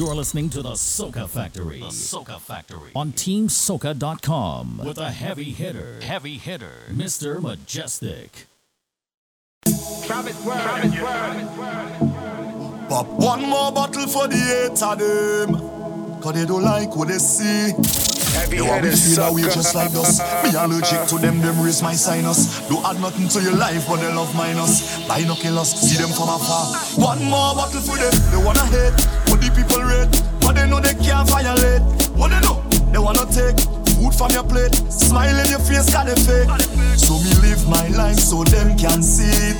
You're listening to the Soca Factory. The Soca Factory. On TeamSoca.com with a heavy hitter. Heavy hitter. Mr. Mejustik. Pop one more bottle for the eight of them. Cause they don't like what they see. Heavy They want me headed feel that we sucker. just like us. Me allergic to them, them raise my sinus. Do add nothing to your life, but they love minus. Binoculars, see them from afar. One more bottle for them, they wanna hate. People rate, but they know they can't violate. What they know, they wanna take food from your plate. Smile in your face, got it fake. So me live my life so them can see it.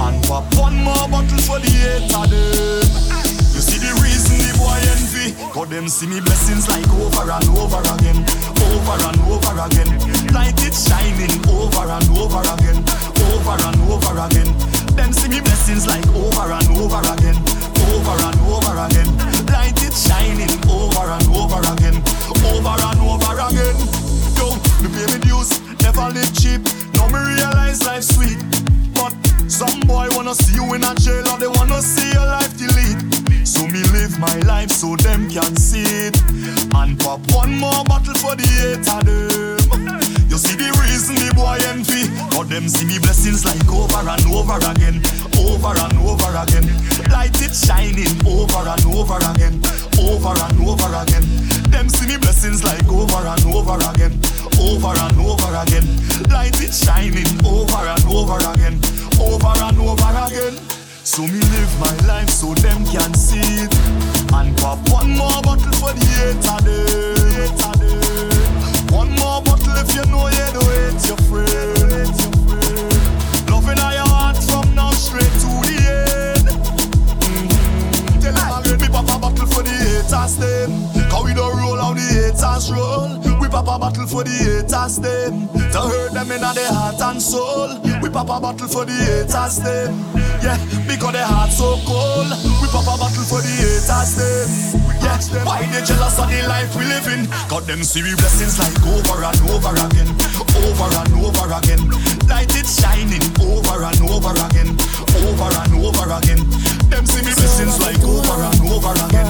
And pop one more bottle for the eight of them. You see the reason the boy envy Cause them see me blessings like over and over again Over and over again Light it shining over and over again Over and over again Them see me blessings like over and over again Over and over again Shining over and over again Over and over again. Yo, me pay me dues Never live cheap. Now me realize life's sweet But some boy wanna see you in a jail Or they wanna see your life delete. So me live my life so them can see it. And pop one more bottle for the eight of them. You see the reason the boy envy? Cause them see me blessings like over and over again. Over and over again. Light it shining over and over again. Over and over again. Them see me blessings like over and over again. Over and over again. Light it shining over and over again Over and over again. So me live my life so them can see it. And pop one more bottle for the them, eight. One more bottle if you know you do hate your friend Loving all your heart from now straight to the end. Mhm. Tell them again me pop a bottle for the haters them haters roll We pop a bottle for the haters them. To hurt them in their heart and soul. We pop a bottle for the haters them. Yeah, because their heart so cold. We pop a bottle for the haters them. Yeah, why they jealous of the life we live in? Got them see we blessings like over and over again. Over and over again. Light it shining over and over again. Over and over again. Them see me blessings like over and over again.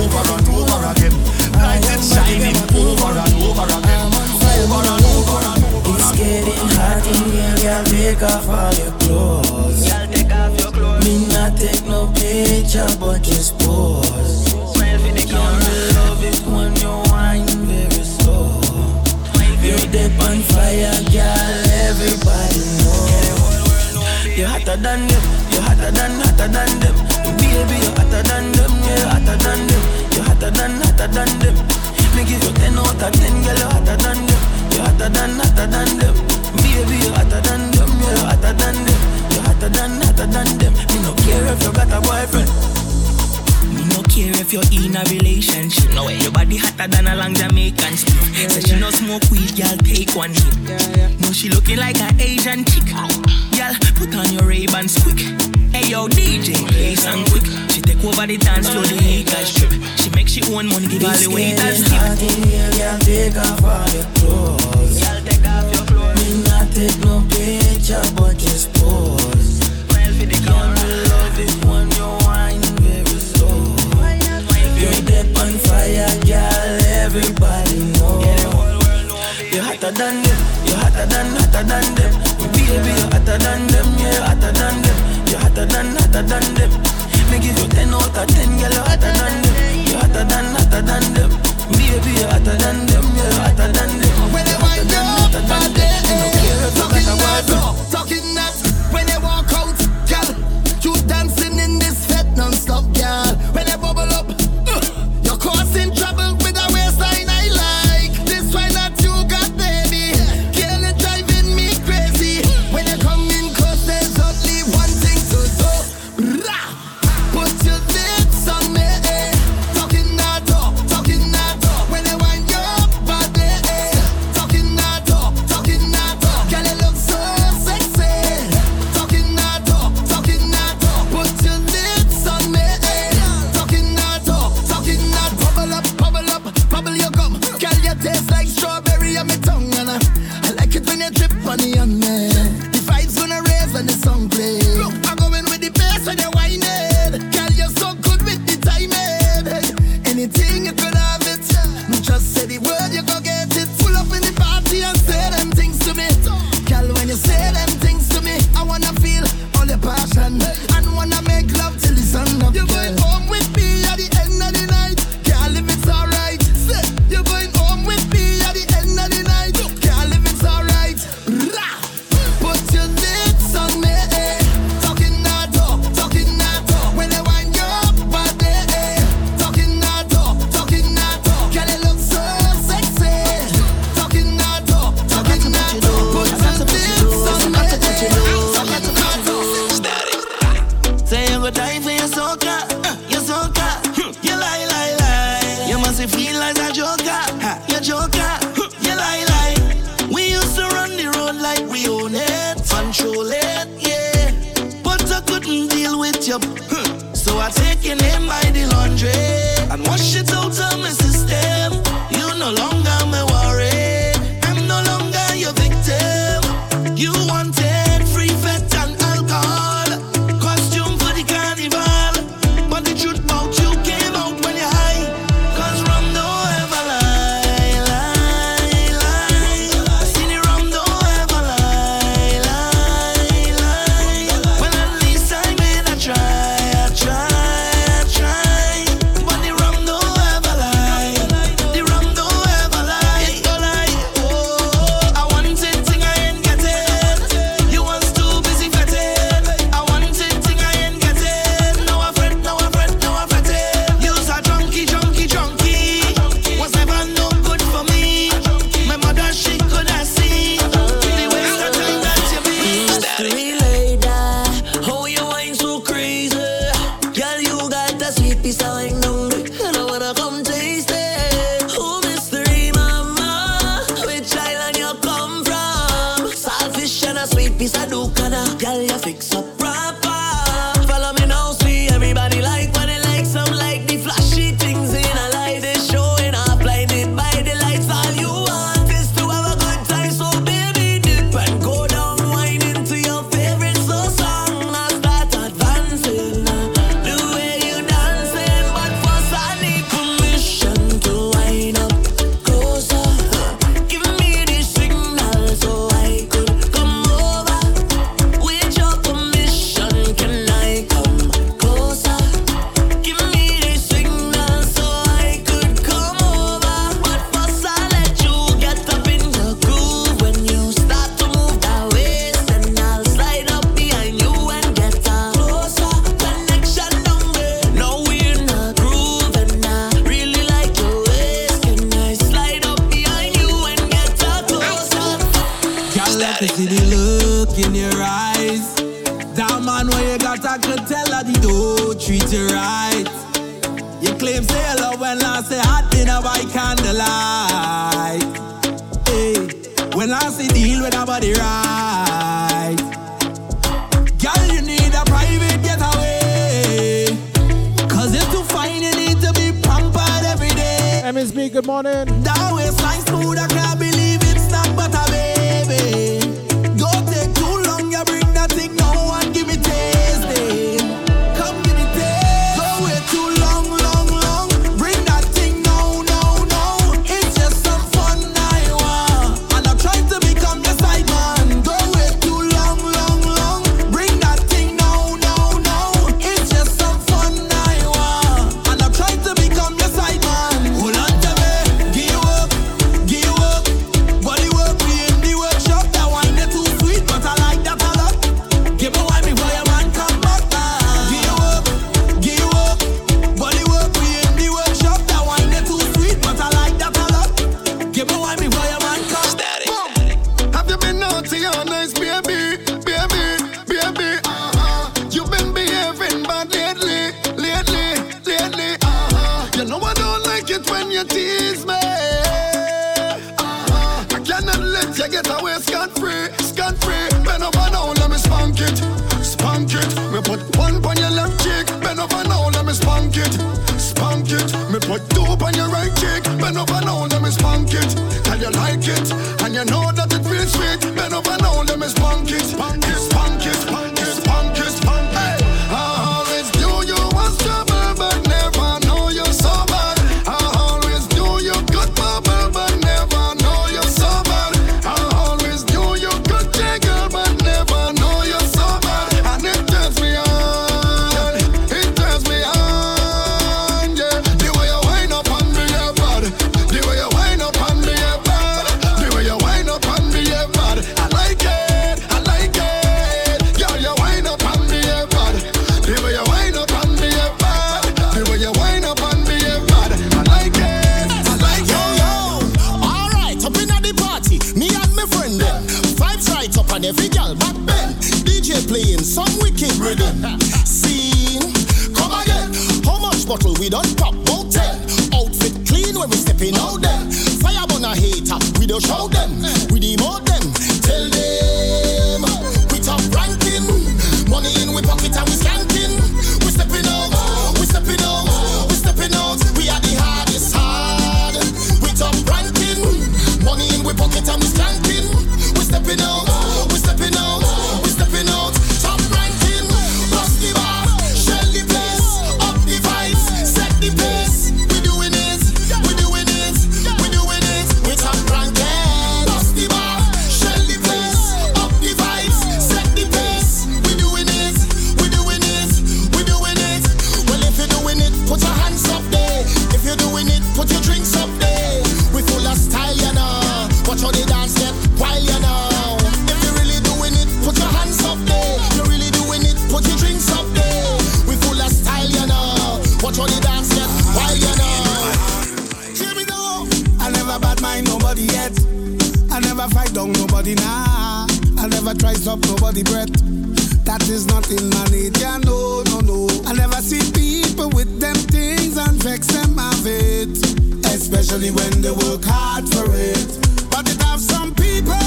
Over and over again Light it shining over and over again Over and over and over It's getting hot in here, girl. Take off all your clothes. Girl, take off your clothes. Me not take no picture, but just pose. Smile for the camera. love it when you whine very slow. You're dead on fire, girl. Everybody know. You're hotter than them. You're hotter than, hotter than them. Baby, you're hotter than them. Yeah, hotter than them. You're hotter than, hotter than them. Me give you 10 out of 10, girl. You're hotter than them. You're hotter than, hotter than them. Baby, you're hotter than them. Yeah, you're hotter than them. You're hotter than, hotter than them. Me no care if you got a boyfriend. Care if you're in a relationship. No way, your body hotter than a long Jamaican strip. Say she no smoke weed, girl, take one hit. No, she looking like an Asian chick. Girl, put on your Ray-Bans quick. Hey yo, DJ, play some quick. She take over the dance floor, the haters trip. She make she own money, give all the waiters tip. Girl, take off all your clothes. Girl, take off your clothes. Me not take no picture, but just pose. Smile for the camera. me love it when Everybody know. You're hotter than them. You're hotter than, hotter than them. Baby, you're hotter than them. Yeah, you hotter than them. You're hotter than, hotter than them. Me give you 10 out of 10, girl. You're hotter than them. You're hotter than, hotter than them. Baby, you're hotter than them. yeah, You're hotter than them. You're hotter than, hotter than them. I don't care if you got a nuts, nah, I'll never try stop nobody breath. That is nothing, in my ya no, no, no. I never see people with them things and vex them of it, especially when they work hard for it. But it have some people,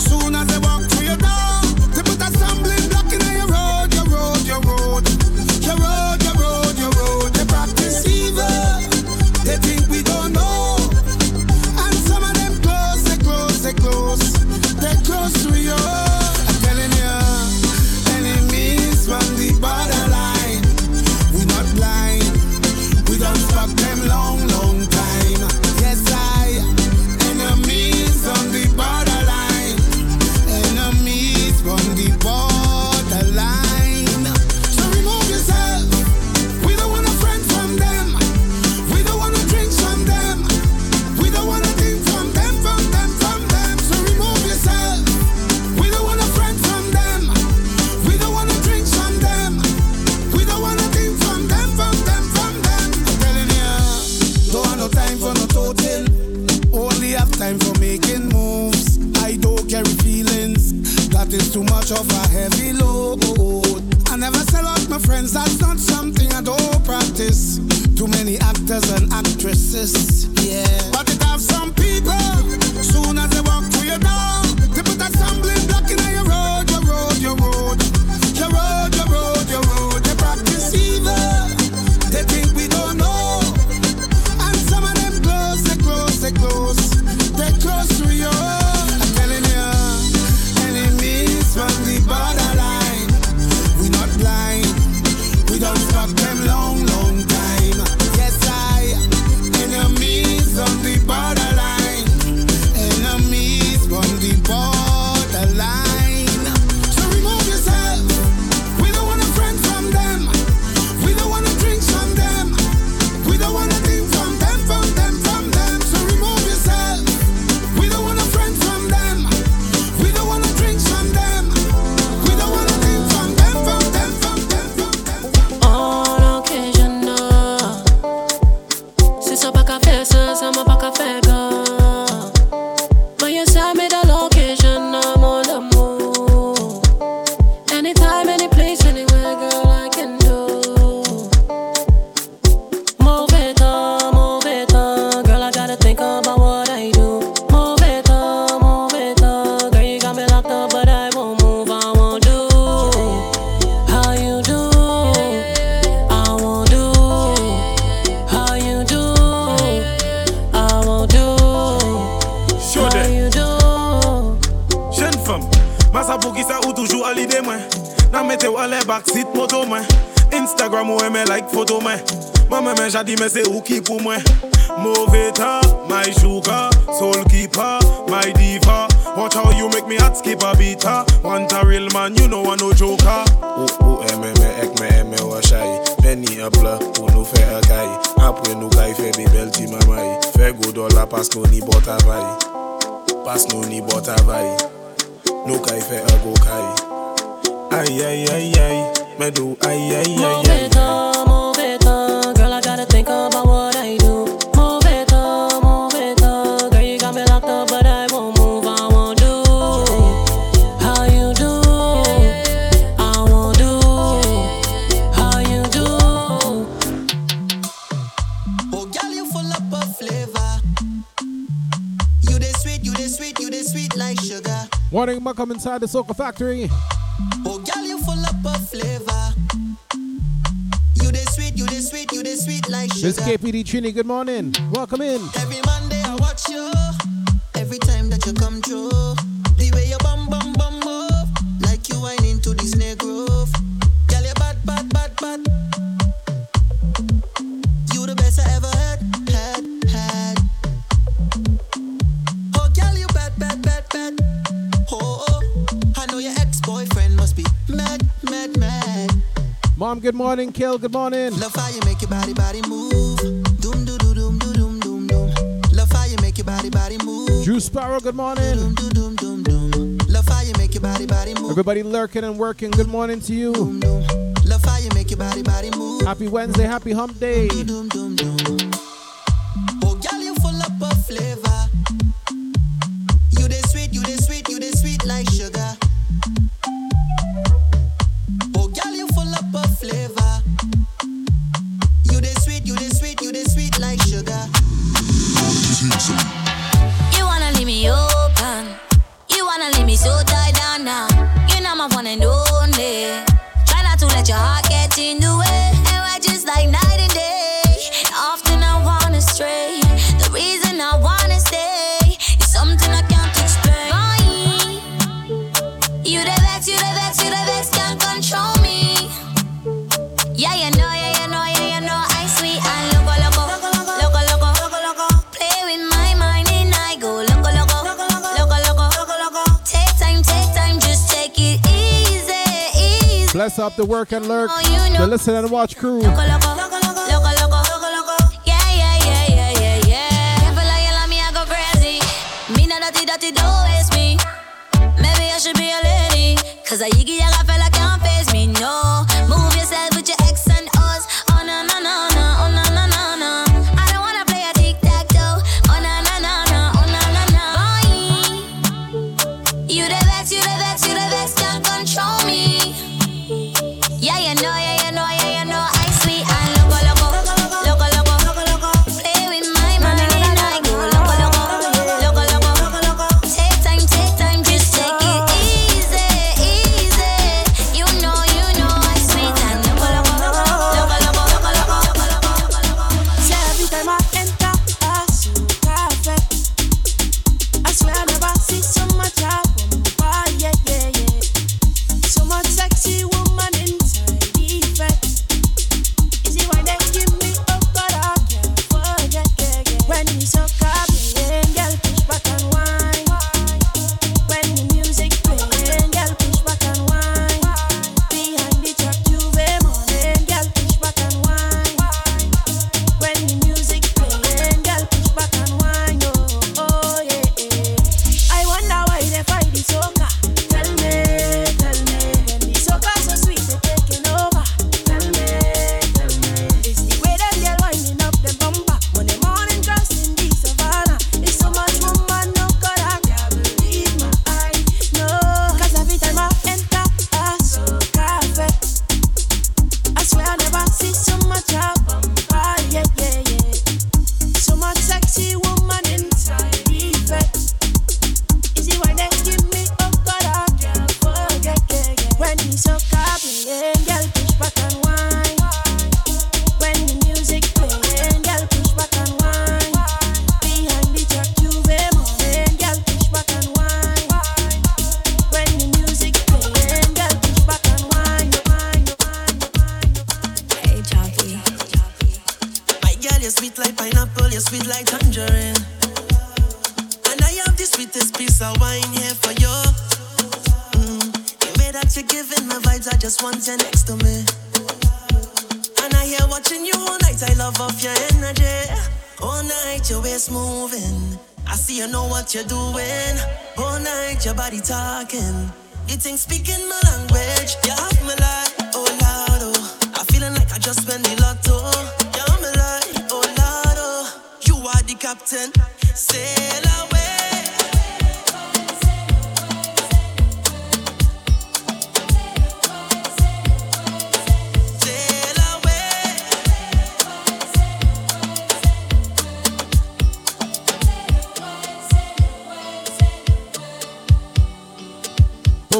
soon as they walk through your door, they put a stumbling block in your road, your road, your road, your road. just Sa pou ki sa ou toujou alide mwen. Nan mete ou ale bak sit moto mwen. Instagram ou eme like foto mwen. Mwen mwen mwen jadi mwen se ou ki pou mwen. Mouve ta, my sugar Soul keeper, my diva. Watch how you make me hot skip a beat Want a real man, you know I no joker. Ou ou eme me ek me eme washay Penny ap la, ou nou fe akay Apwe nou kay fe de bel ti mamay Fe go dola pas nou ni botavay Pas nou ni botavay no kai fe go kai. Ay ay ay ay, medo ay ay ay ay. ay. morning, welcome inside the Soca Factory. Oh, girl, you full up of flavor. You the sweet, you the sweet, you the sweet like sugar. This KPD Trini, good morning. Welcome in. Every Monday I watch you. Every time that you come through. The way you bum bum bum move. Like you whine into this negro. Girl, you bad, bad, bad, bad. Mom, good morning. Kill, good morning. Love how you make your body, body move. Doom, doom, doom, doom, doom. Love how you make your body, body move. Drew Sparrow, good morning. Doom, doom, doom, doom. Love how you make your body, body move. Everybody lurking and working, good morning to you. Doom, doom. Love how you make your body, body move. Happy Wednesday, happy hump day. Doom, doom, doom, doom. up the work and lurk. Oh, you know. The listen and watch crew. Loco, loco. Cause yiggy can't face me, no Move yourself with your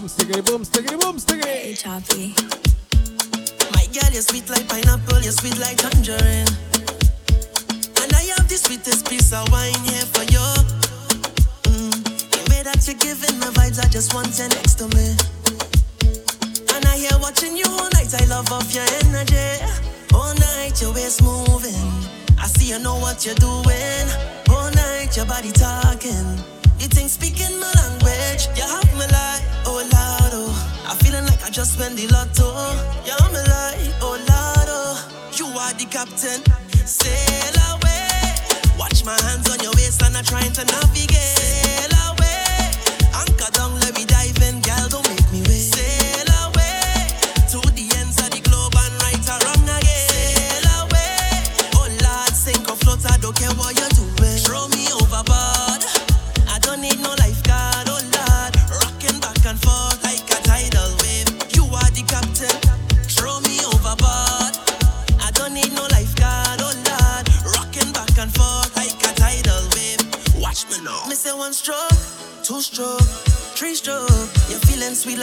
stickity boom, stickity boom, stickity. Hey, Choppy. My girl, you're sweet like pineapple, you're sweet like tangerine. And I have the sweetest piece of wine here for you. Mm. The way that you're giving the vibes, I just want you next to me. And I hear watching you all night, I love off your energy. All night, your waist moving. I see you know what you're doing. All night, your body talking. Language. You have oh Lord, oh. I'm feeling like I just the lotto. Oh Lord, oh. You are the captain. Sail away. Watch my hands on your waist and I'm trying to navigate.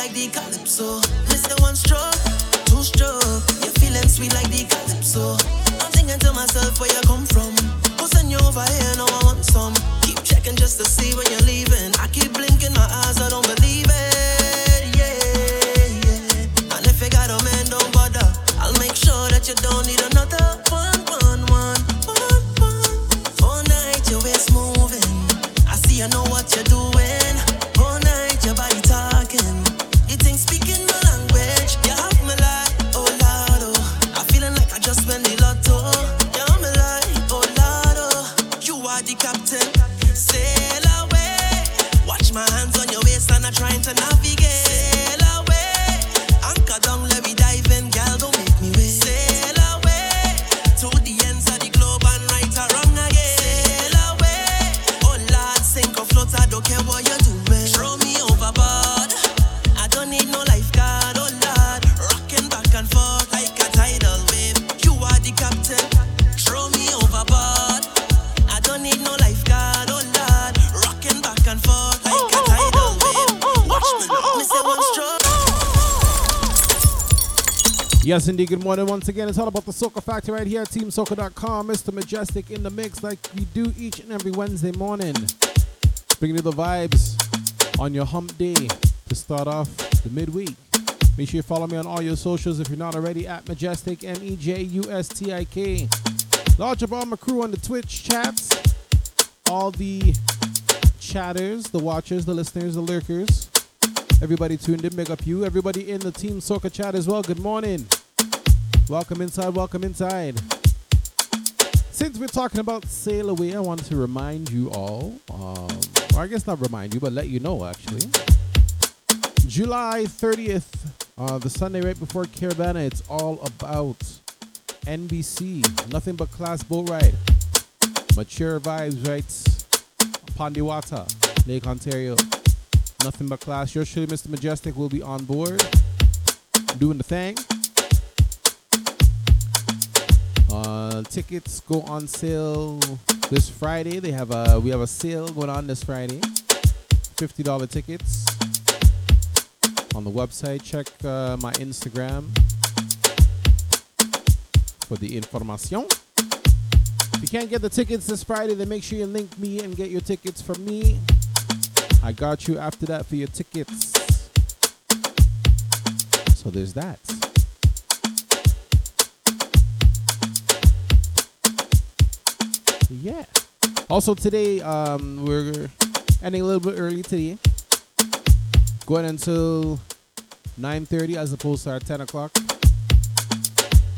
Like the calypso. Me say one stroke, Yes, indeed. Good morning once again. It's all about the Soca Factor right here at TeamSoca.com. Mr. Mejustik in the mix like we do each and every Wednesday morning. Bringing you the vibes on your hump day to start off the midweek. Make sure you follow me on all your socials if you're not already at Mejustik, M E J U S T I K. Large up all my crew on the Twitch chats, all the chatters, the watchers, the listeners, the lurkers. Everybody tuned in, big up you. Everybody in the Team Soca chat as well. Good morning. Welcome inside, welcome inside. Since we're talking about Sail Away, I want to remind you all, um, or I guess not remind you, but let you know actually. July 30th, uh, the Sunday right before Caribana, it's all about NBC. Nothing but class boat ride. Mature vibes, right? Pondiwata, Lake Ontario. Nothing but class. Your truly, Mr. Mejustik, will be on board, doing the thing. Uh, tickets go on sale this Friday. They have a we have a sale going on this Friday. Fifty dollar tickets on the website. Check uh, my Instagram for the information. If you can't get the tickets this Friday, then make sure you link me and get your tickets from me. I got you after that for your tickets. So there's that. Yeah. Also today, um, we're ending a little bit early today. Going until 9.30 as opposed to our 10 o'clock.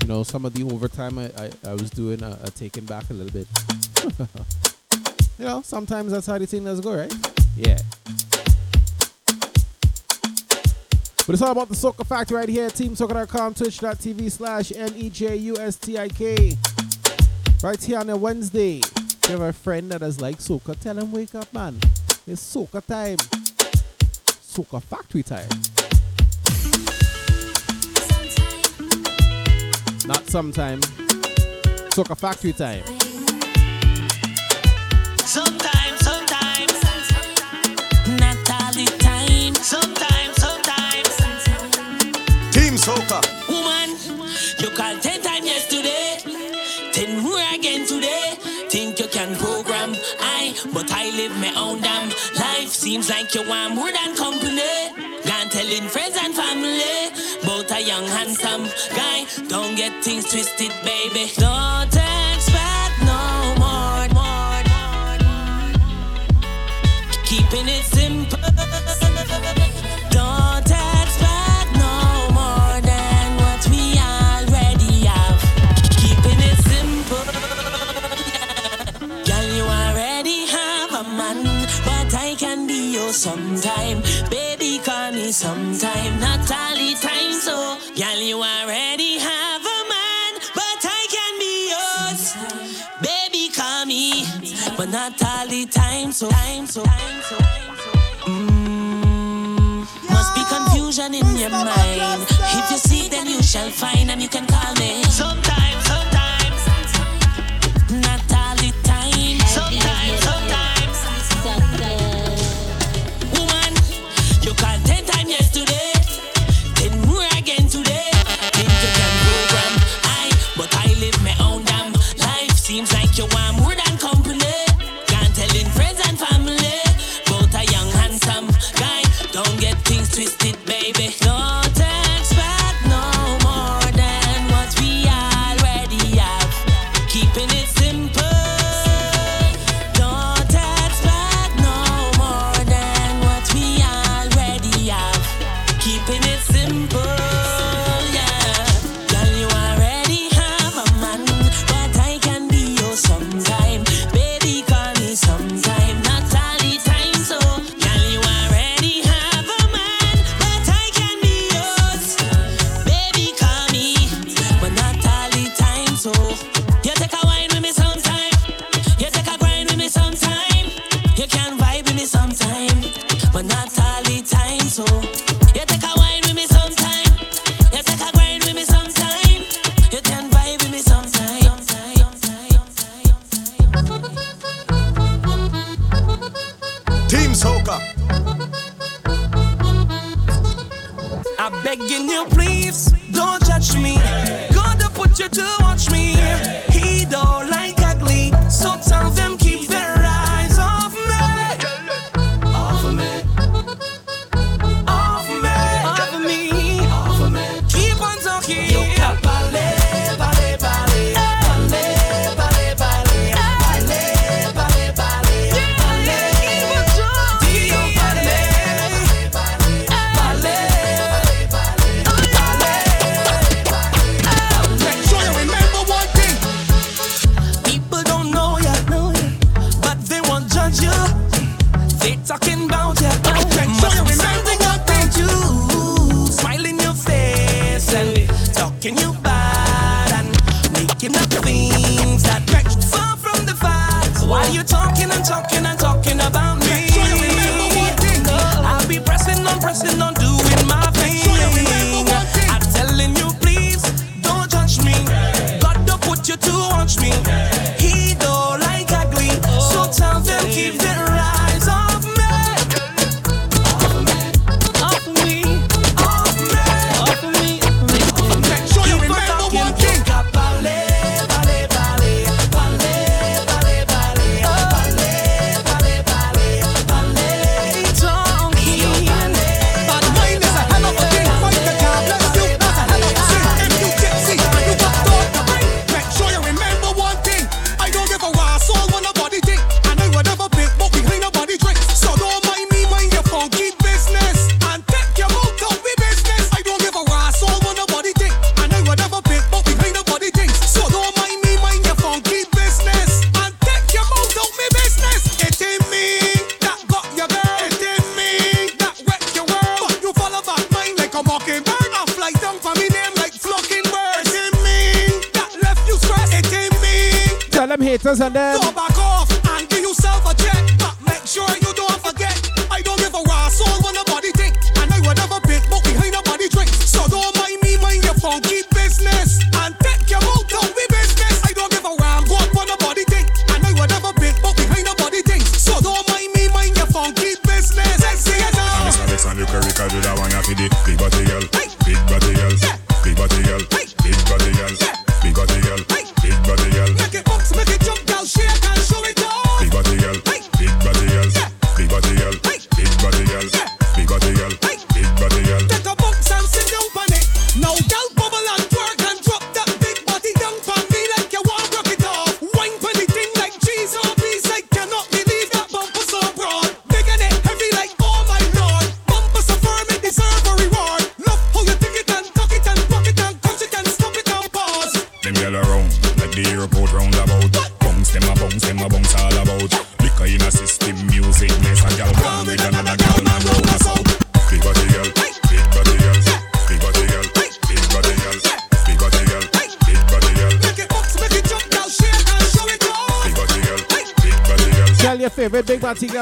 You know, some of the overtime I, I, I was doing, uh, uh, taking back a little bit. you know, sometimes that's how the thing does go, right? Yeah. But it's all about the Soca Factor right here at TeamSoca.com, twitch.tv slash M-E-J-U-S-T-I-K. Right here on a Wednesday. If you have a friend that is like Soca, tell him wake up, man. It's Soca time. Soca Factory time. Not sometime. Soca Factory time. Sometimes, sometimes, not all the time. Sometimes, Seems like you want more than company. not telling friends and family. Both a young, handsome guy. Don't get things twisted, baby. Don't sometime, not all the time. So, girl, you already have a man, but I can be yours. Baby, call me, but not all the time. So, time, so, time, so. Mm, must be confusion in your mind. If you see then you shall find, and you can call me. Sometimes.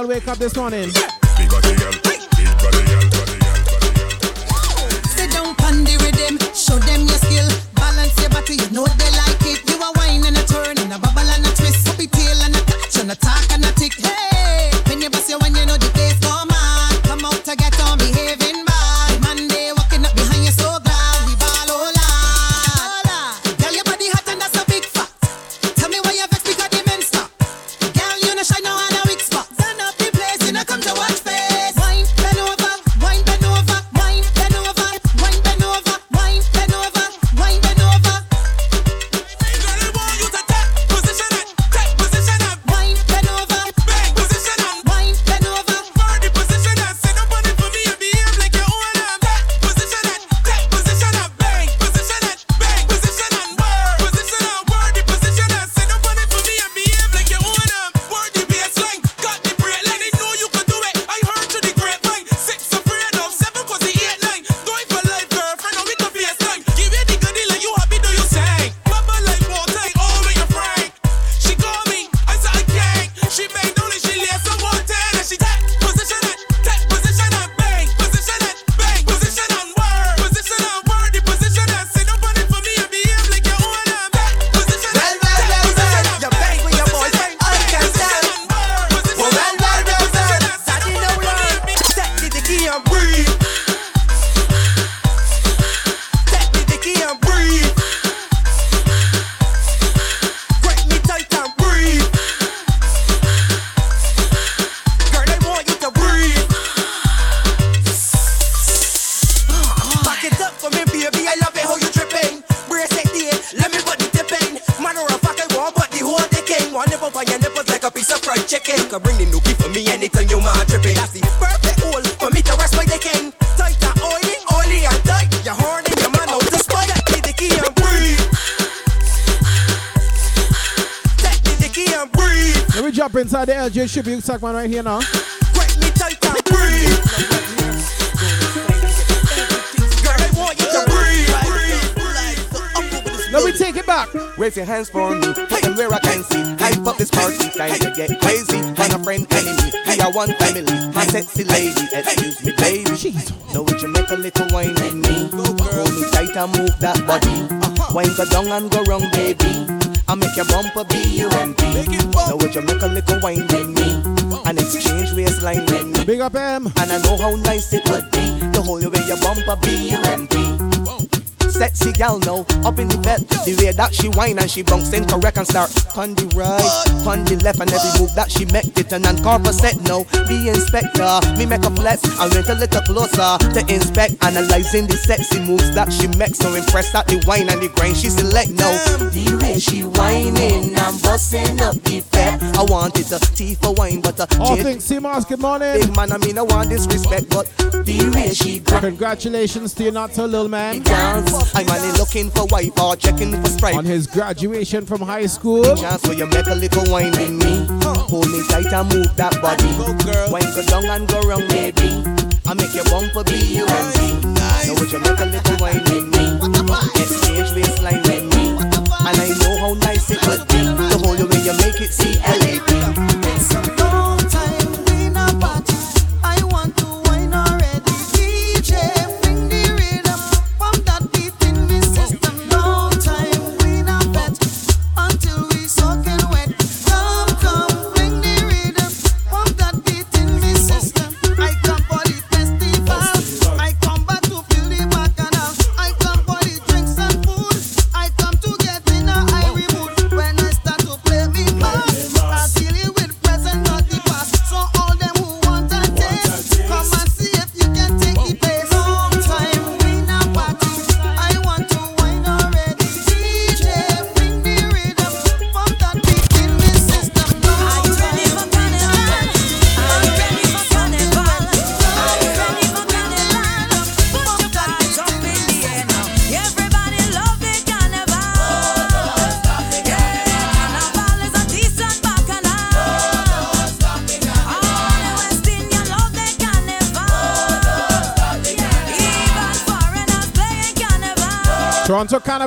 I'll wake up this morning? Bishop Hugh Sackman right here now. Me tight Let me take it back. Raise your hands for me, hey. where I can see. Hype up this party, time to get crazy. I'm a friend, enemy, we are one family. My sexy lady, excuse me, baby. Jesus. Know would you make a little wine in me. Hold me tight and move that body. Uh-huh. Wine go down and go wrong, baby. I make your bumper B-U-M-P. Now would you make a little wine with me? And exchange waistline with me. Big up, M. And I know how nice it would be to hold you with your bumper B-U-M-P sexy gal now. Up in the bed, the way that she whine and she bounce then correct and start. Pon the right, pon the left, and every move that she make, it and and carpet set now. The inspector, me make a flex, I went a little closer to inspect, analyzing the sexy moves that she makes. So impressed at the whine and the grain she select now. The way she whining, I'm busting up the bed. I want it. Uh, tea for wine, but uh, all things Seamoss, good morning. Big man, I mean, I want disrespect, but the way she got. Congratulations to you, not so little man. I'm only looking for wife or checking for stripe. On his graduation from high school. Chance so you make a little wine in me. Pull me tight and move that body. Wine go down and go round, baby. I make your bumper for you and me. Now would you make a little wine in me? Exchange waistline with me. And I know how nice it would be to hold you you make it. See,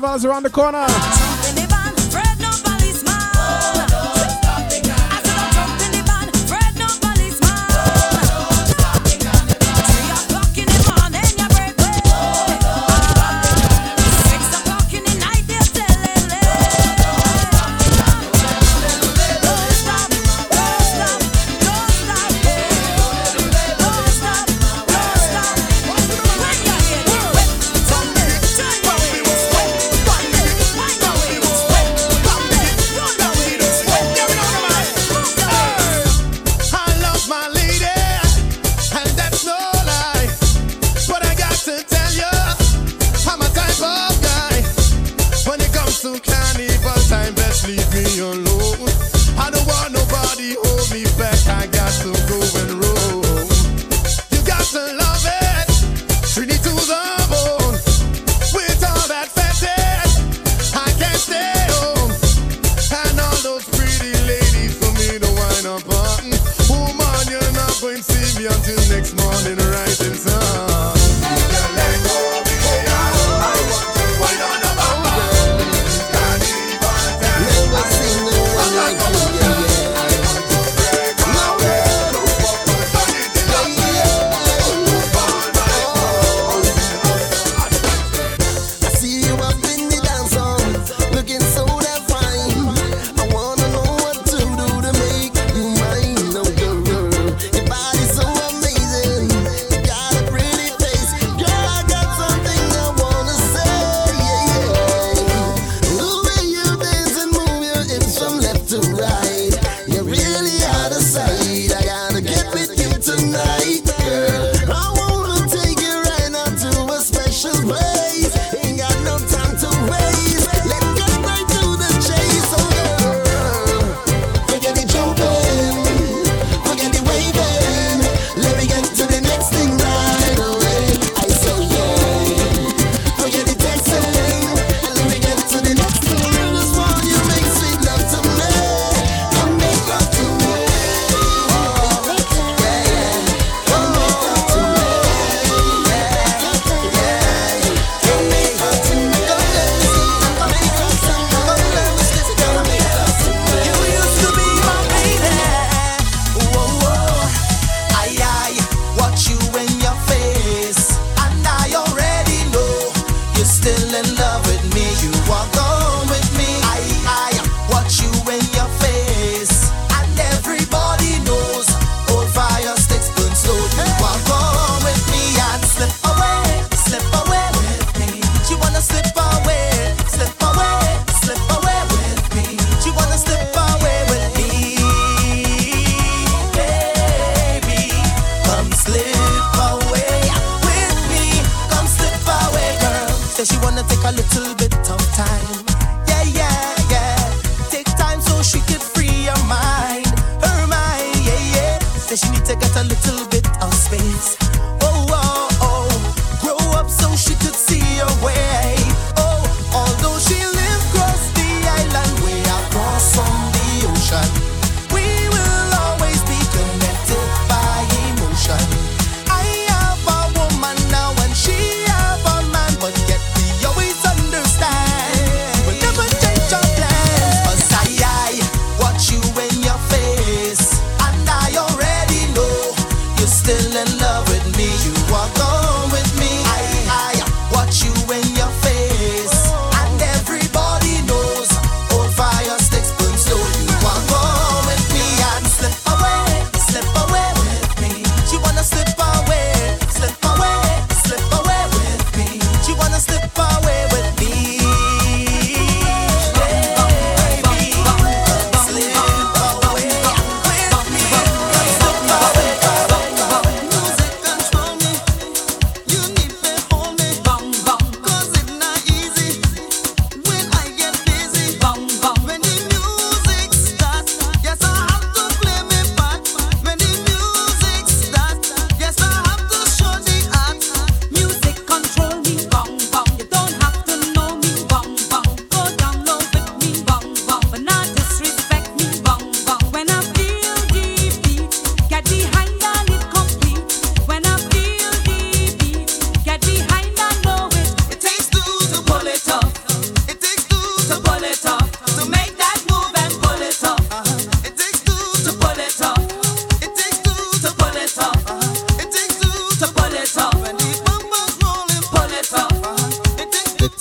Toronto Carnival is around the corner.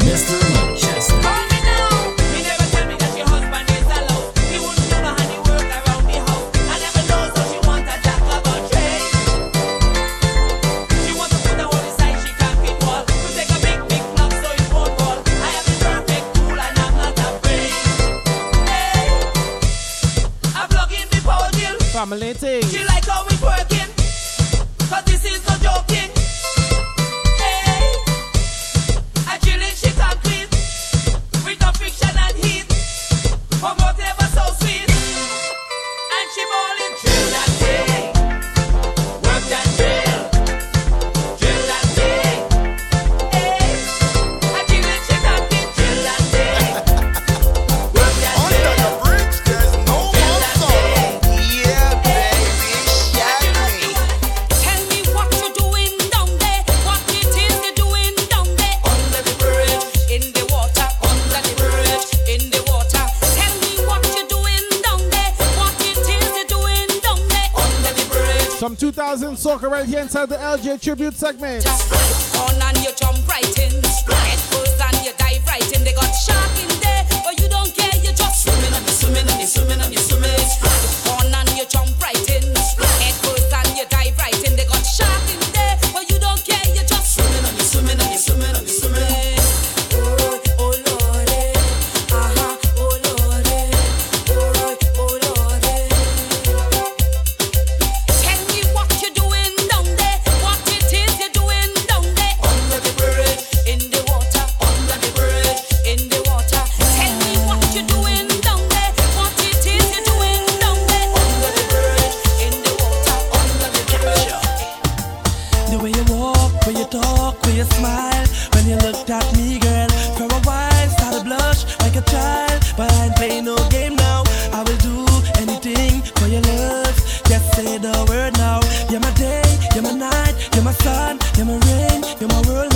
Mr. right here inside the LJ tribute segment. You're my world.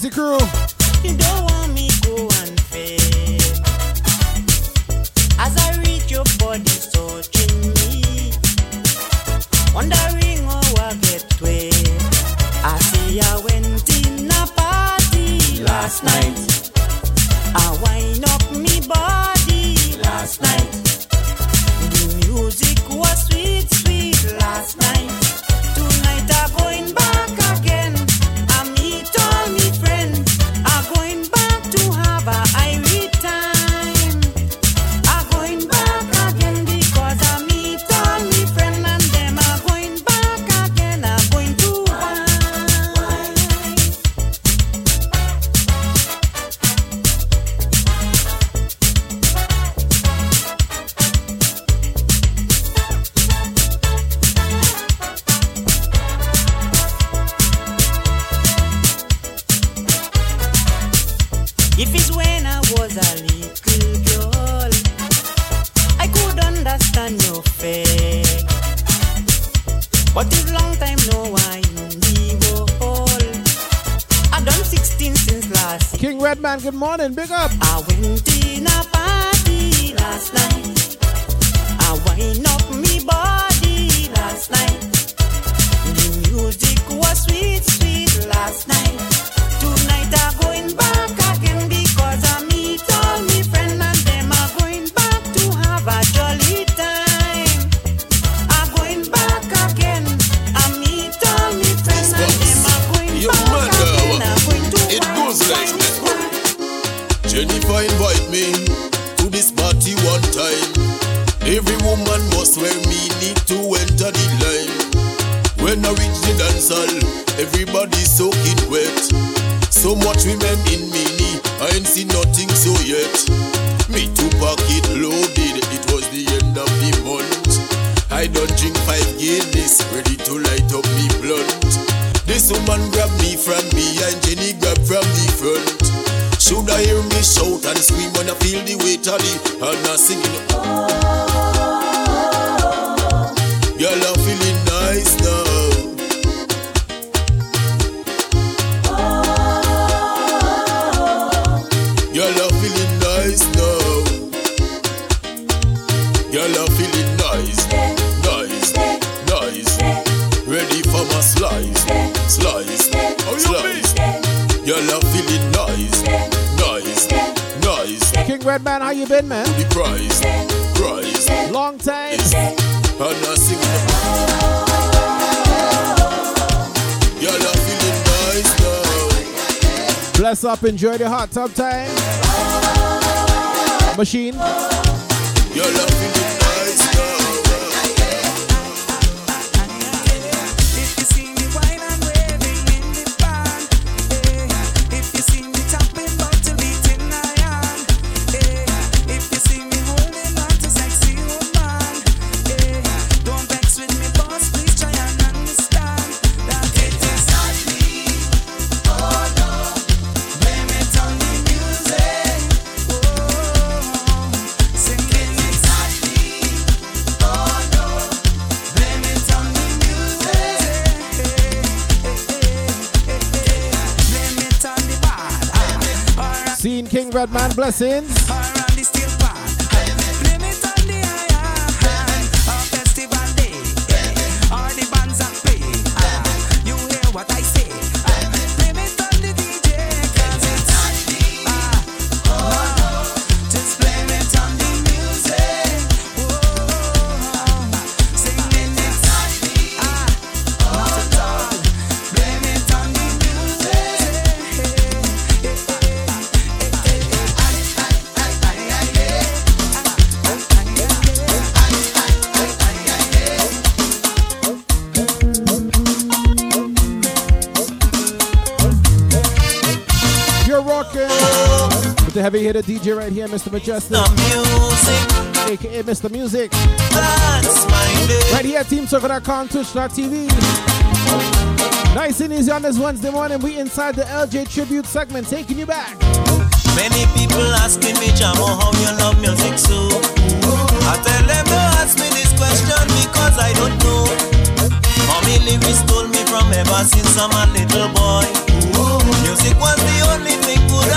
Fancy Crew. them see nothing so yet. Me two pocket loaded, it was the end of the month. I don't drink five Guinness, ready to light up me blunt. This woman grabbed me from behind, Jenny grabbed from the front. Should I hear me shout and scream when I feel the weight of the, and I singing. Oh. Red Man, how you been, man? Long time. Nice Bless up, enjoy the hot tub time. Machine. Redman, blessings. here, the DJ right here, Mr. Mejustik. Music. AKA Mr. Music. Right here, TeamSoca.com, Twitch.tv. Nice and easy on this Wednesday morning. We inside the LJ Tribute segment, taking you back. Many people asking me, Jamo, how you love music so. I tell them to ask me this question because I don't know. Mommy lyrics told me from ever since I'm a little boy. Music was the only thing good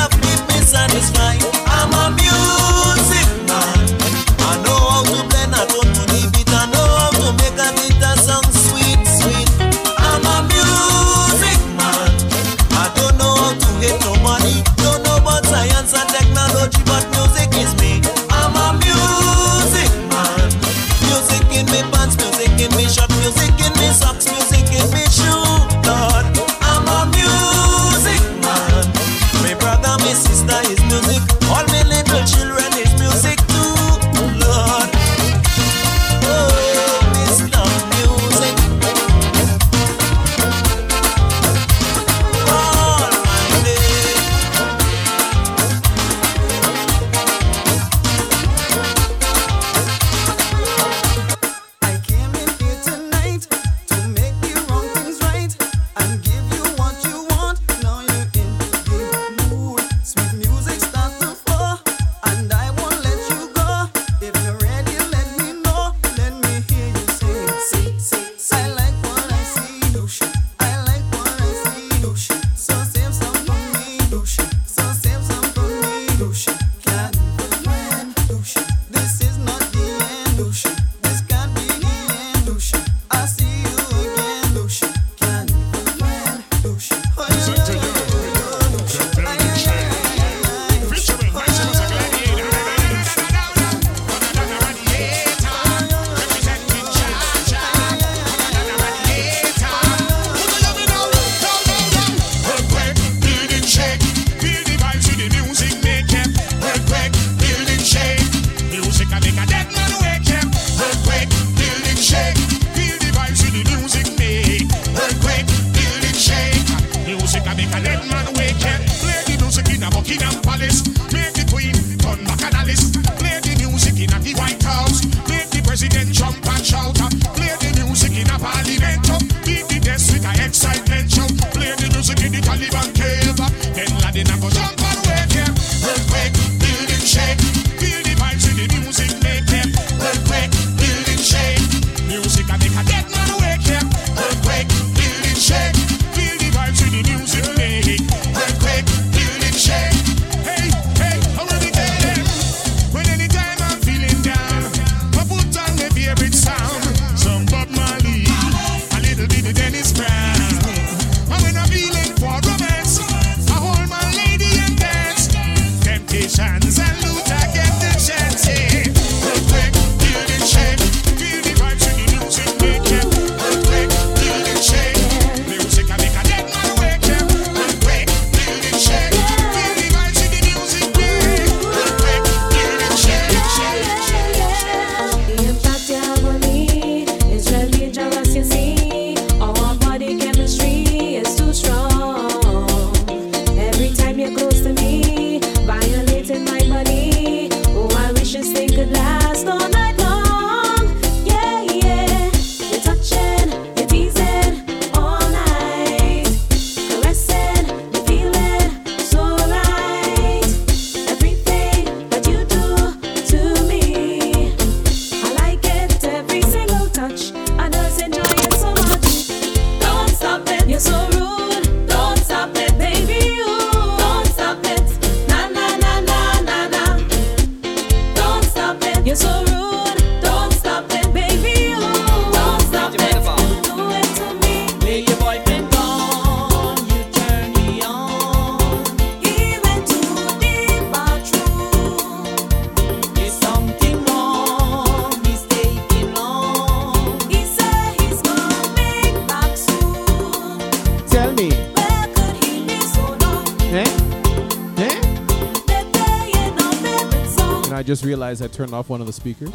turn off one of the speakers.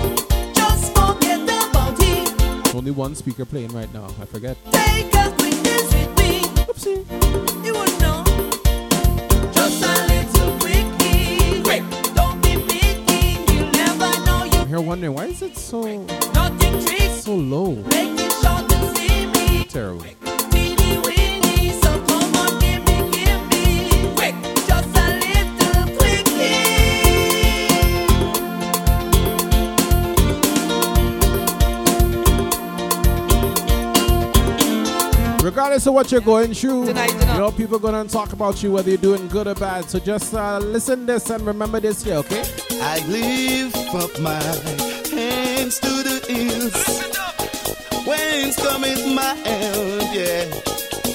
Only one speaker playing right now. I forget. Oopsie. You wouldn't know. Just a little quickie. Quick. Don't be picky. You never know. You I'm here wondering why is it so so low. Terrible. regardless of what you're going through, tonight, tonight. you know, people are going to talk about you, whether you're doing good or bad. So just uh, listen this and remember this here, okay? I lift up my hands to the hills. Whence cometh my help? Yeah,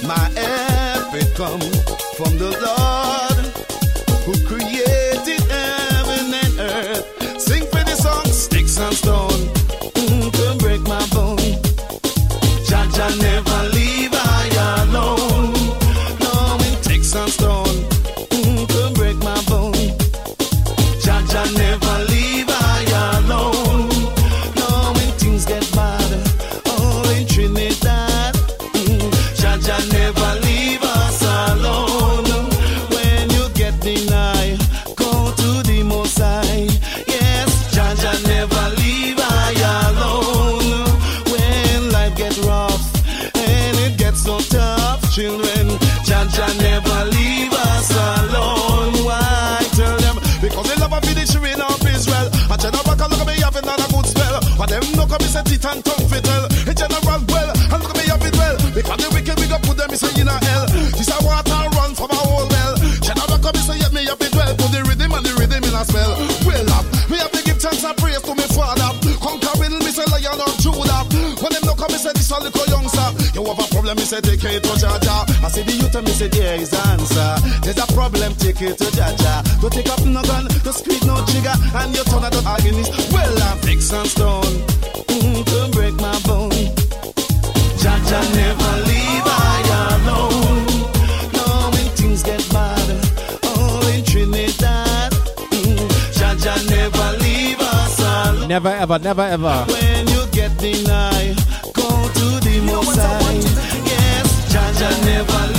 my help come from the Lord. and come fiddle. In general, well, and look at me, have it well. Because the wicked, we go put them, inside in a hell. This a water run from a whole well. General, come, say, yeah, me, have it well. Put the rhythm and the rhythm in a spell. Well up, me have to give thanks and praise to me father. Conquering, me say, lion of Judah. When them no come, me say, this a little youngster. You have a problem, me say, take it to Jah Jah. I see the youth, and me say, there is answer. There's a problem, take it to Jah Jah. Don't take up no gun, don't squeeze no trigger, and your turn at the agonies. Well, I'm fix and stone to break my bone. Jah Jah never leave I alone. No, when things get bad, oh in Trinidad, Jah Jah never leave us alone. Never ever, never ever. When you get denied, go to the most high. Yes, Jaja never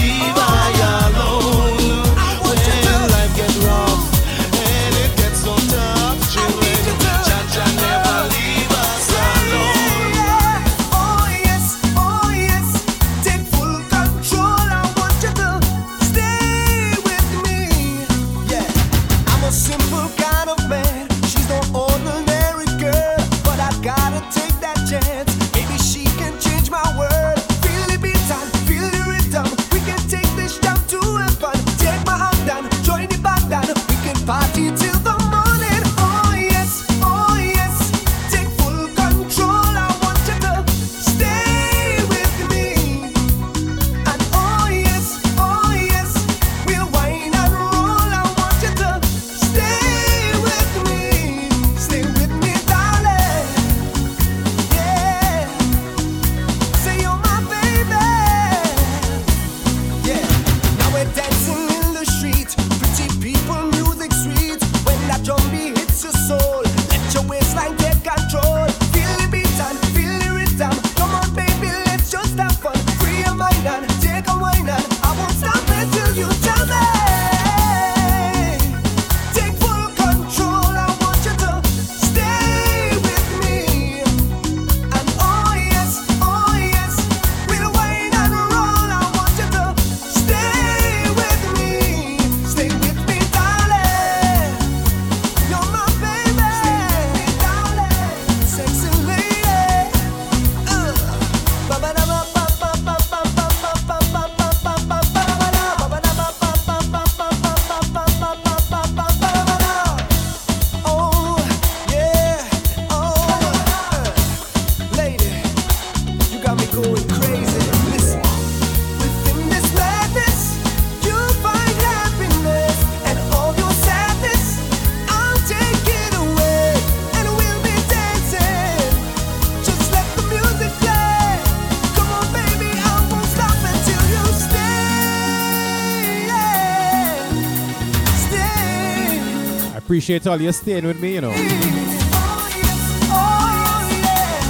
appreciate all you staying with me, you know.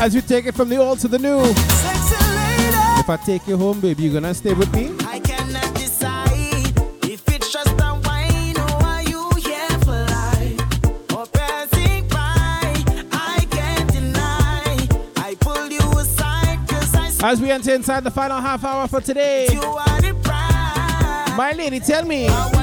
As we take it from the old to the new. If I take you home, baby, you gonna stay with me? As we enter inside the final half hour for today, my lady, tell me.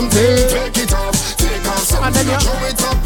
something. Take it off, take off something. And then you throw it up.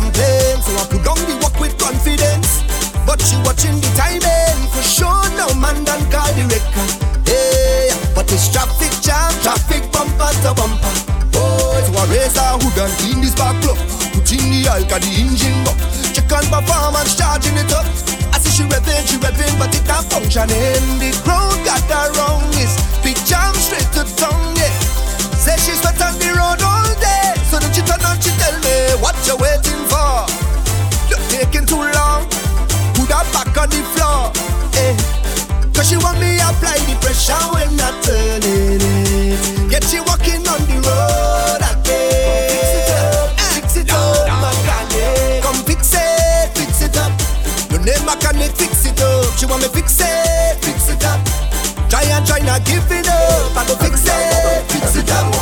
Complain, so I put down the work with confidence. But she watching the timing for sure. No man done call the record. Hey, but it's traffic jam, traffic bumper to bumper. Oh, so I race her hood and clean this back plug. Put in the alka, the engine up. Check on performance, charging it up. I see she revving, she revving, but it not functioning. The crowd got her wrong. It's big jam straight to tongue, yeah. Say she sweat on the road all day. So then she turn on, she tell me what you waiting for. Taking too long. Put her back on the floor. Eh. Cause she want me apply the pressure when I turn it. in. Yet she walking on the road again. Fix it up, fix it up, mechanic. Come fix it, fix it up. Your name mechanic, fix it up. She want me fix it, fix it up. Try and try not give it up. I go fix it, fix it up.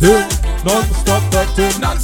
to non-stop that to non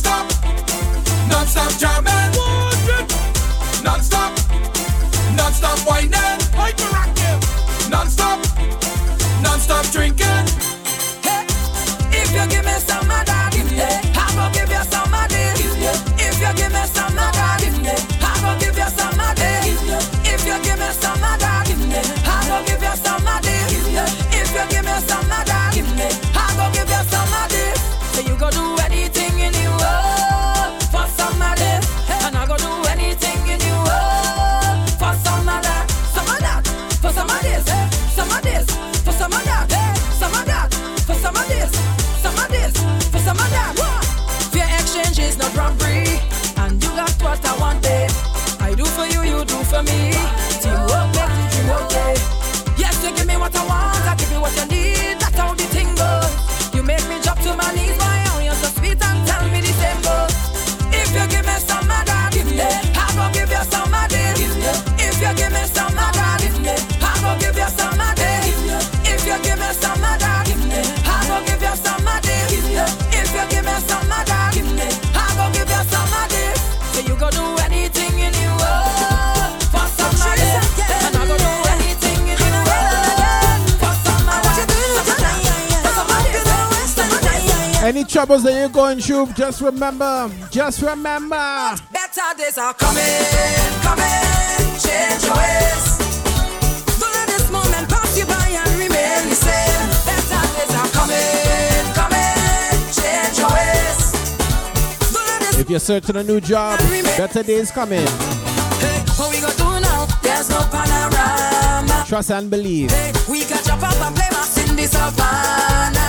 Any troubles that you're going through, just remember, just remember. Better days are coming, coming, change your ways. Let this moment pass you by and remain the same. Better days are coming, coming, change your ways. This If you're searching a new job, better days coming. hey, what we gonna do now? There's no panorama. Trust and believe. Hey, we can jump up and play mas in savannah.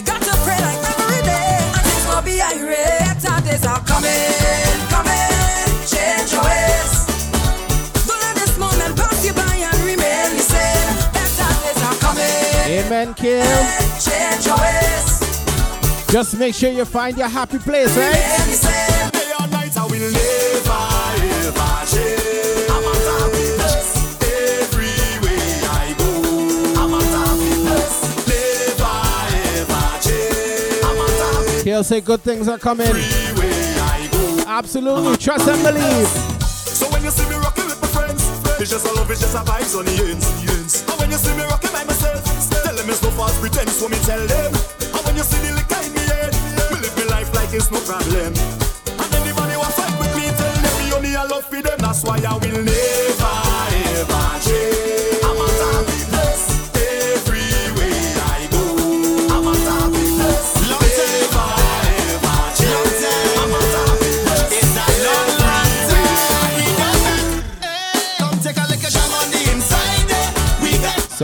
You got to pray like every day, and it's gonna be irate. Better days are coming, coming. Change your ways. Don't let this moment pass you by and remain the same. Better days are coming. Amen, Kim. Change your ways. Just make sure you find your happy place, right? Remain the same. Day or night, I will never, ever change. They'll say good things are coming. Absolutely, trust and believe. So when you see me rocking with my friends, it's just a love, it's just a vibes on the ends. And when you see me rocking by myself, tell them it's no false pretense, so me tell them. And when you see the liquor in me head, live my life like it's no problem. And anybody who fight with me, tell them me only love for them, that's why I will.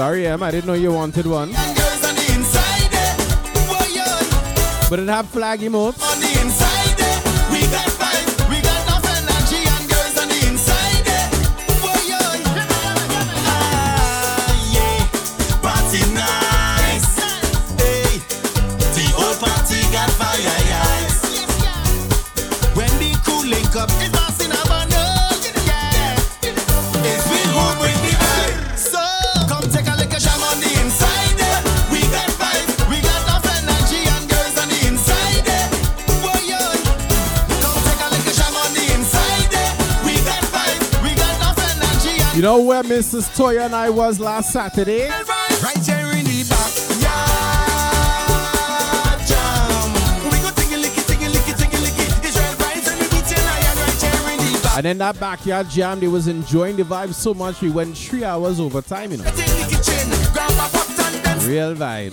Sorry, I didn't know you wanted one. But it have flaggy emotes. You know where Mrs. Toya and I was last Saturday? Right here in the backyard. Jam. And in that backyard jam, they was enjoying the vibe so much we went three hours overtime, you know. Real vibe.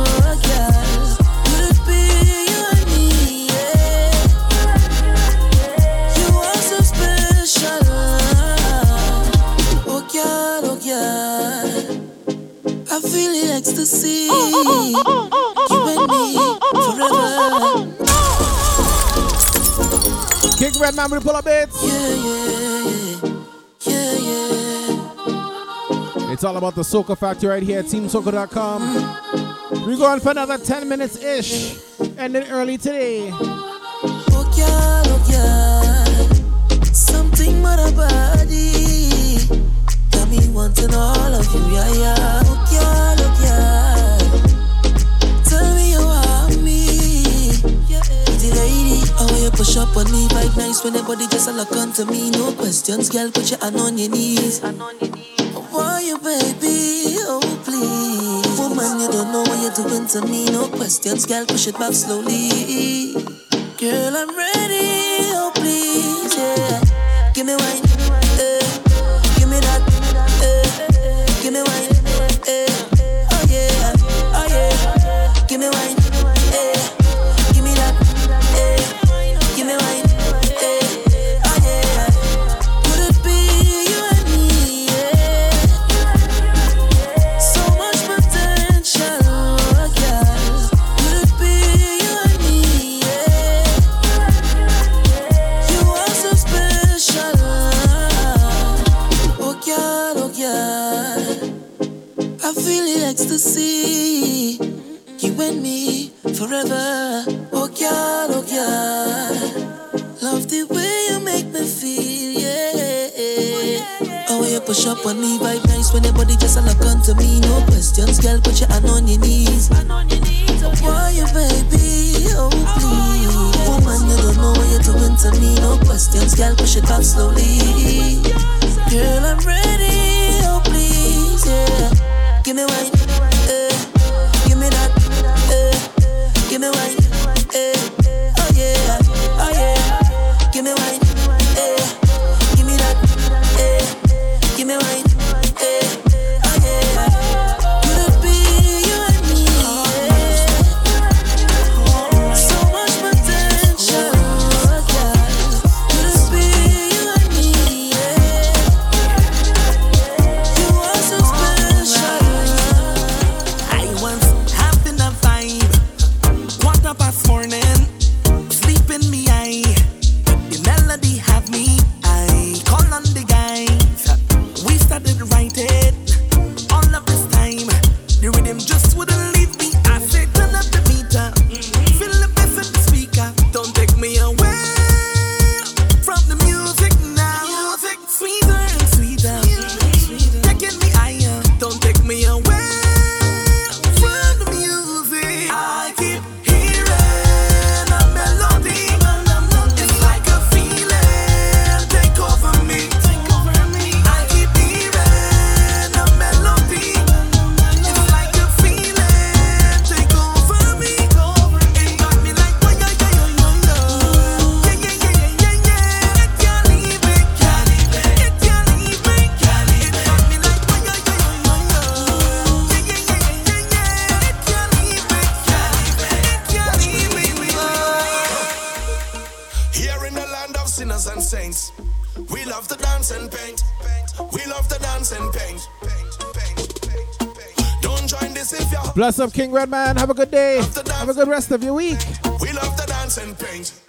red man will pull up it. Yeah, yeah, yeah, yeah. it's all about the Soca Factory right here at TeamSoca.com. We're going for another 10 minutes ish, ending early today. Oh, look ya, look oh, ya. Something but a body. Got me wanting all of you, yeah, yeah. Oh, look ya, look Push up on me, vibe nice when everybody just a lock onto me. No questions, girl, put your hand on your knees. Why you, baby? Oh, please. Woman, you don't know what you're doing to me. No questions, girl, push it back slowly. Girl, I'm ready. What's up, King Redman? Have a good day. Have a good rest of your week. We love the dancing things.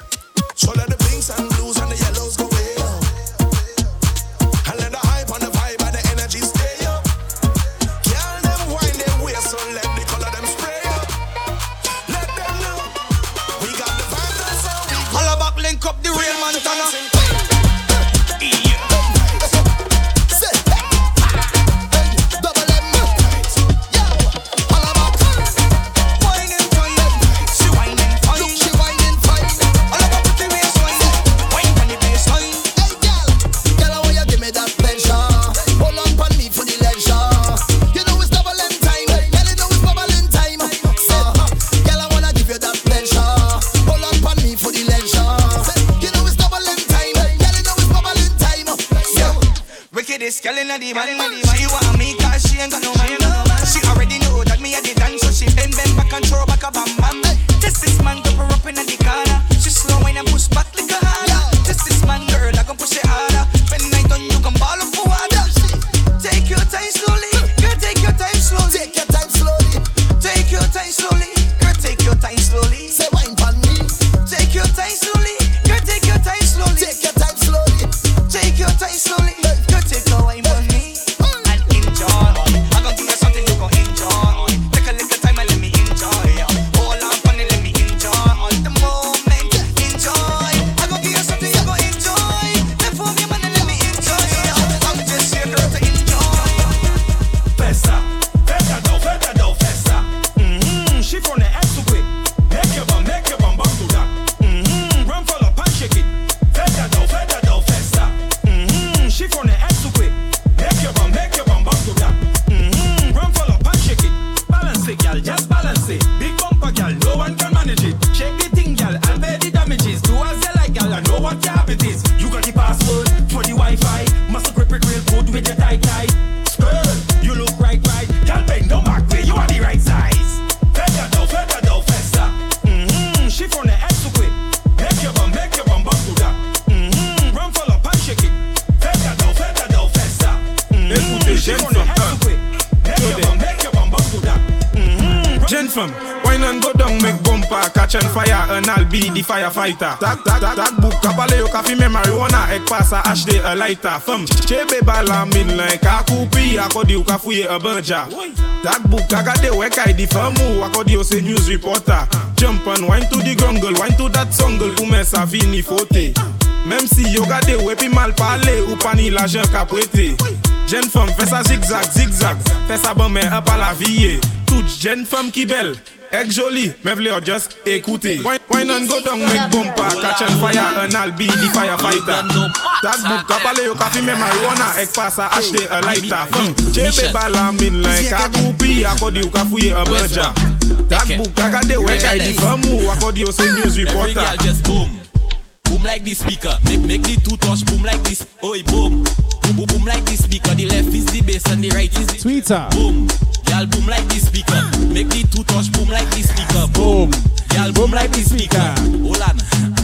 fighter Tak, tak, tak bouk Kapale yo ka fime marijuana Ek pasa ashte e lighter Fem, chebe bala min len Ka koupi akodi yo ka fouye e banja Tak bouk kagade we kay di fem ou Akodi yo se news reporter. Jump and wine to di grungle Wine to dat songle Ou men sa vini fote. Mem si yo gade we pi mal pale Ou pani la jen ka prete Jen fem fe sa zigzag, zigzag Fe sa bon men e pa la viye Tout jen fem ki bel Ek joli, me vle yo just ekoute Wine and go down, make bumper? Catch on fire and I'll be the firefighter. That's book, kapale yo kafi me marijuana. Ek pasa, ashte a lighter. Mm. Chebe bala min like a groupi Akodi yo kafuye a burger That book, kakade wek chai di famu Akodi yo se news reporter. girl just boom. Boom like this speaker. Make, make the two touch boom like this. Oi boom. Boom boom boom like this speaker. The left is the bass and the right is the Twitter Boom. Girl boom like this speaker. Make the two touch boom like this speaker. Boom. Girl boom like this speaker. Hold on.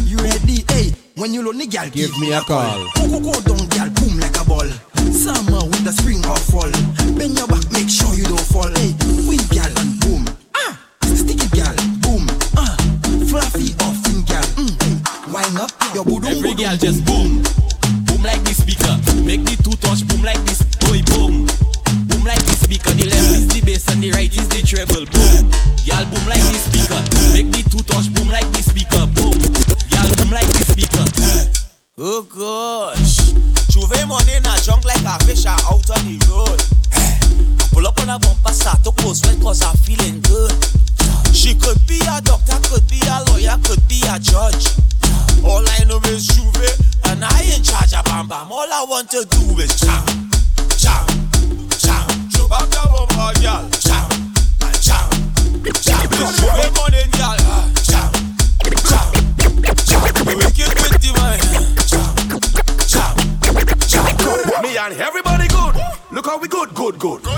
You ready? Hey, when you lonely, girl, Give me a call. Go go go down, girl, boom like a ball. Summer, winter, spring or fall. Bend your back, make sure you don't fall. Hey, win, girl, and boom. Ah, sticky, girl, boom. Ah, fluffy or thin, girl. Mm. Hey, wind up your boodoo. Every girl just boom. Boom good,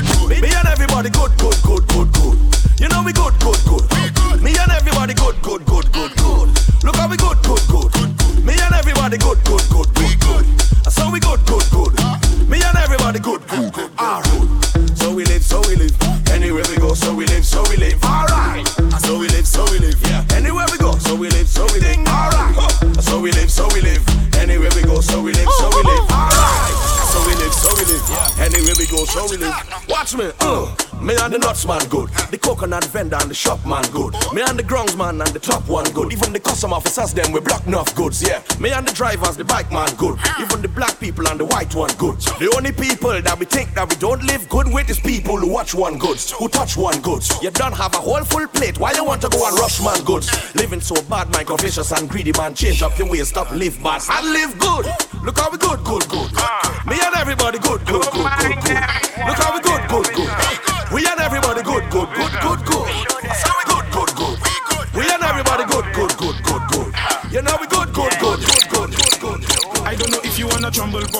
vendor and the shop man good. Me and the grounds man and the top one good. Even the custom officers them we block enough goods. Yeah. Me and the drivers, the bike man good. Ah. Even the black people and the white one good. The only people that we think that we don't live good with is people who watch one goods, who touch one goods. You don't have a whole full plate. Why you want to go and rush man goods? Living so bad, man, vicious and greedy man. Change up your ways, stop live bad and live good. Look how we good, good, good. Ah. Me and everybody good, good, good, good, good. Look how we good, good, good.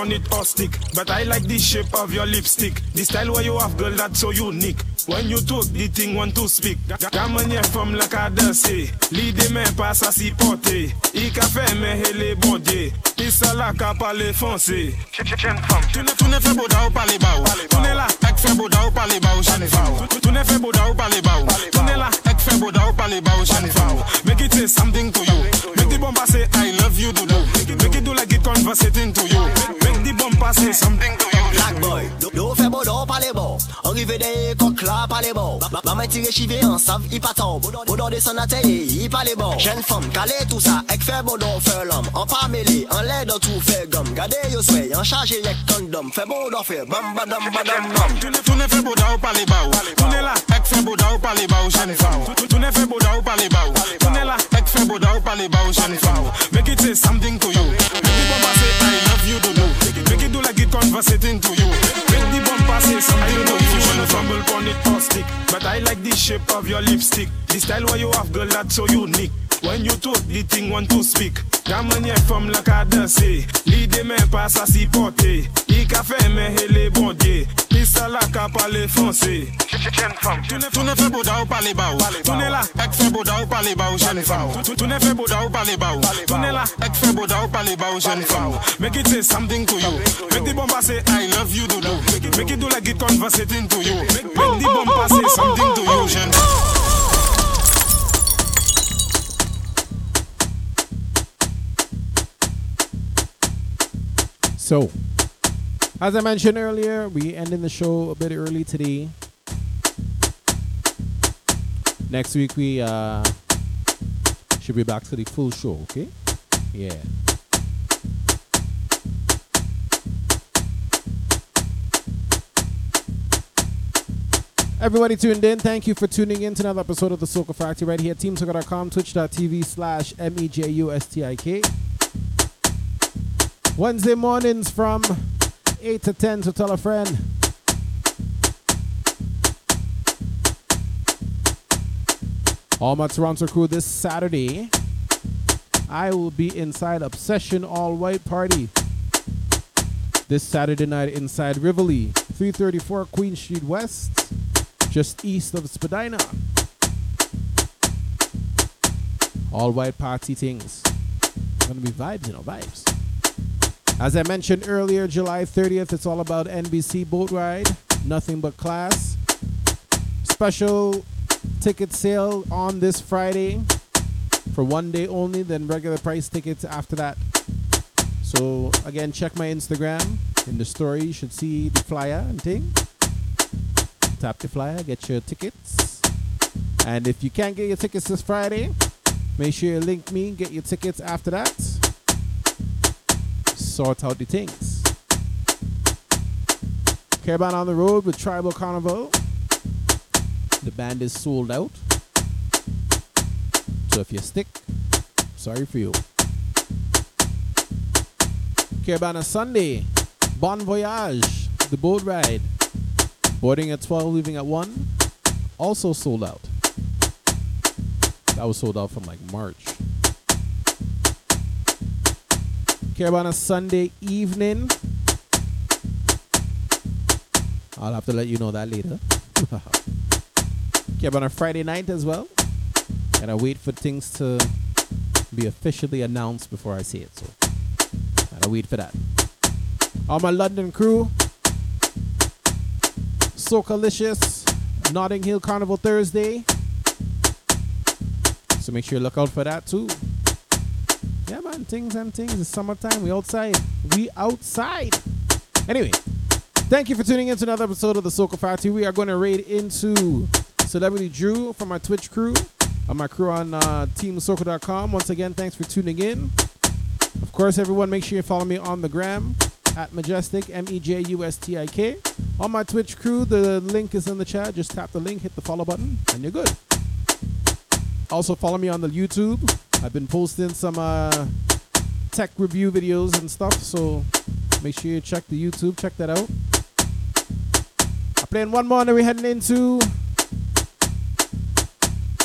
On it or stick, but I like the shape of your lipstick. The style where you have, girl, that's so unique. When you talk, the thing want to speak. Gamanye from la cadence, l'idée men passe à s'y porter. Eh. I ka fait men hele bondye, pisa la ka pale fonse. Tu ne, tu ne fais beau da ou pale ba ou. Tu ne la, ek fais beau da ou pale ba ou, jane fa ou. Tu- Tu ne fais beau da ou pale ba ou. Tu ne la, ek fais beau da ou pale ba ou, jane fa ou. Make it say something to you. Make the bumper say I love you, do do. Make it do like converse it into you. Make the bumper say something to you. Black boy, do fe bodo pale bo. Arrive de kok la pa le bo Maman tire chive an sav i patan Bodo de san ateye i pa le bo. Jen fom kale tout sa ek fe bodo fe lom An pa mele, an le do tou fe gom Gade yo swey, an chaje yek kondom Fe bodo fe bam badam badam bam Toune fe da ou pale ba ou. Toune la ek fe da ou pale ba ou jen fom Toune fe da ou pale ba ou. Toune la ek fe da ou pale ba ou jen fom Make it say something to you. Bumper say I love you, do do. Make it do like it conversating to you. Make the bumper say something to you. Don't know wanna fumble on it or stick, but I like the shape of your lipstick. The style where you have, girl, that's so unique. When you talk, the thing want to speak Yaman ye fom la ka danse Li de men pa sa si pote Li ka fe men hele bondye Pisa la ka pale fonse Jen fom Toune fe boda ou pale ba ou Toune la Ek fe boda ou pale ba ou jen fom Toune fe boda ou pale ba ou Toune la Ek fe boda ou pale ba ou jen fom Make it say something to you. Make di bomba say I love you do do. Make it do. like it conversating to you. Make di bomba say something to you jen fom So, as I mentioned earlier, we ending the show a bit early today. Next week we uh should be back to the full show, okay? Yeah. Everybody tuned in, thank you for tuning in to another episode of the Soca Factory right here at teamsoca.com, twitch.tv slash M-E-J-U-S-T-I-K. Wednesday mornings from 8 to 10, so tell a friend. All my Toronto crew this Saturday. I will be inside Obsession All White Party. This Saturday night inside Rivoli, 334 Queen Street West, just east of Spadina. All white party things. Gonna be vibes, you know, vibes. As I mentioned earlier, July 30th, it's all about NBC Boat Ride. Nothing but class. Special ticket sale on this Friday for one day only, then regular price tickets after that. So again, check my Instagram. In the story, you should see the flyer and thing. Tap the flyer, get your tickets. And if you can't get your tickets this Friday, make sure you link me, get your tickets after that. Sort out the things. Caribana on the road with Tribal Carnival. The band is sold out. So if you stick, sorry for you. Caribana Sunday, Bon Voyage, the boat ride. Boarding at 12, leaving at 1. Also sold out. That was sold out from like March. Caribana Sunday evening. I'll have to let you know that later. here on a Friday night as well. And I wait for things to be officially announced before I say it. So I wait for that. All my London crew, Socalicious, Notting Hill Carnival Thursday. So make sure you look out for that too. Yeah, man, things and things. It's summertime. We outside. We outside. Anyway, thank you for tuning in to another episode of the Soca Factory. We are going to raid into Celebrity Drew from my Twitch crew, on my crew on uh, TeamSoca.com. Once again, thanks for tuning in. Of course, everyone, make sure you follow me on the gram at Mejustik, M E J U S T I K. On my Twitch crew, the link is in the chat. Just tap the link, hit the follow button, and you're good. Also, follow me on the YouTube. I've been posting some uh, tech review videos and stuff, so make sure you check the YouTube, check that out. I'm playing one more, and then we're heading into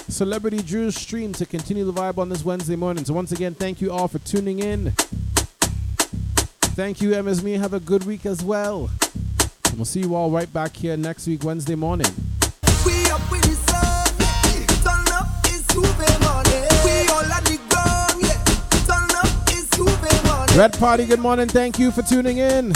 Celebrity Drew's stream to continue the vibe on this Wednesday morning. So, once again, thank you all for tuning in. Thank you, MS Me. Have a good week as well. And we'll see you all right back here next week, Wednesday morning. Red Party, good morning. Thank you for tuning in.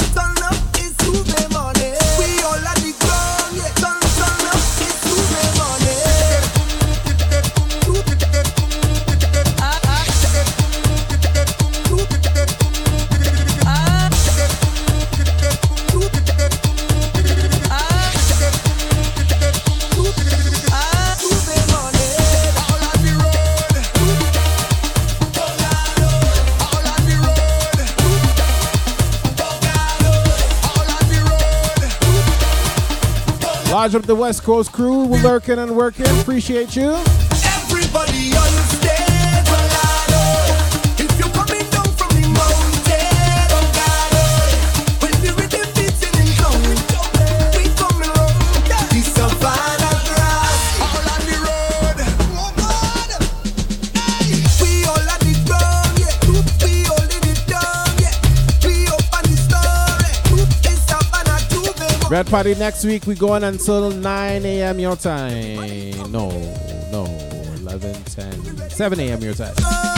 Lodge up the West Coast crew. Lurking and working. Appreciate you. Everybody Red Party next week. We going until 9 a.m. your time. No, no. 11, 10, 7 a.m. your time.